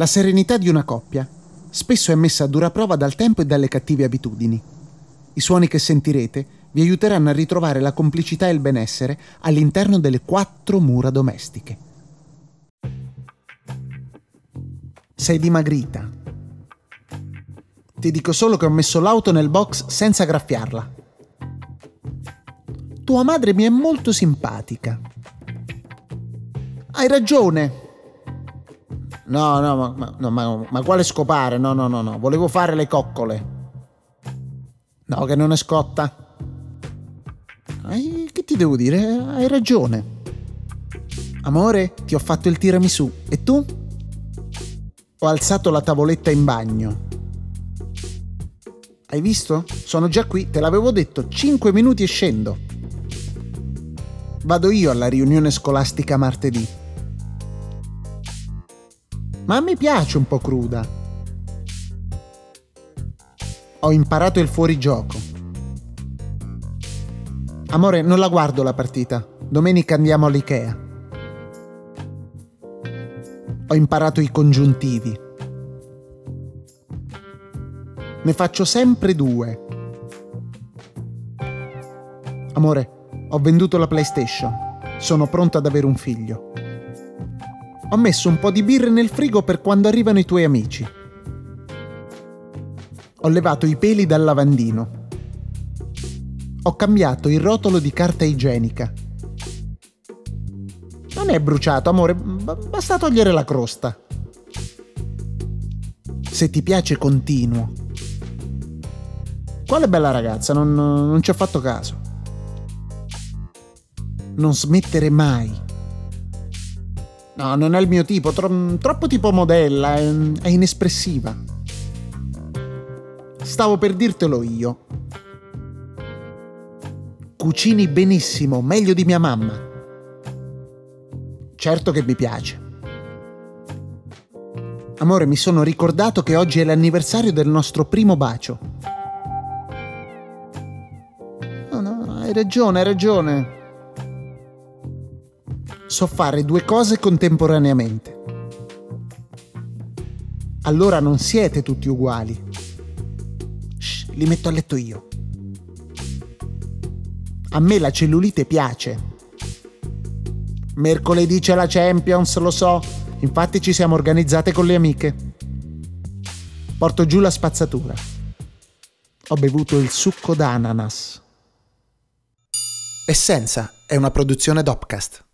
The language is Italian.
La serenità di una coppia spesso è messa a dura prova dal tempo e dalle cattive abitudini. I suoni che sentirete vi aiuteranno a ritrovare la complicità e il benessere all'interno delle quattro mura domestiche. Sei dimagrita. Ti dico solo che ho messo l'auto nel box senza graffiarla. Tua madre mi è molto simpatica. Hai ragione, No, no, ma, no, ma, ma quale scopare? No, no, no, no, volevo fare le coccole. No, che non è scotta. Hai, che ti devo dire? Hai ragione. Amore, ti ho fatto il tiramisù. E tu? Ho alzato la tavoletta in bagno. Hai visto? Sono già qui, te l'avevo detto, 5 minuti e scendo. Vado io alla riunione scolastica martedì ma a me piace un po' cruda. Ho imparato il fuorigioco. Amore, non la guardo la partita. Domenica andiamo all'Ikea. Ho imparato i congiuntivi. Ne faccio sempre due. Amore, ho venduto la PlayStation. Sono pronto ad avere un figlio. Ho messo un po' di birre nel frigo per quando arrivano i tuoi amici. Ho levato i peli dal lavandino. Ho cambiato il rotolo di carta igienica. Non è bruciato, amore, basta togliere la crosta. Se ti piace, continuo. Quale bella ragazza, non, non ci ho fatto caso. Non smettere mai. No, non è il mio tipo, tro- troppo tipo modella, è, è inespressiva. Stavo per dirtelo io. Cucini benissimo, meglio di mia mamma. Certo che mi piace. Amore, mi sono ricordato che oggi è l'anniversario del nostro primo bacio. No, no, hai ragione, hai ragione so fare due cose contemporaneamente. Allora non siete tutti uguali. Shh, li metto a letto io. A me la cellulite piace. Mercoledì c'è la Champions, lo so, infatti ci siamo organizzate con le amiche. Porto giù la spazzatura. Ho bevuto il succo d'ananas. Essenza è una produzione Dopcast.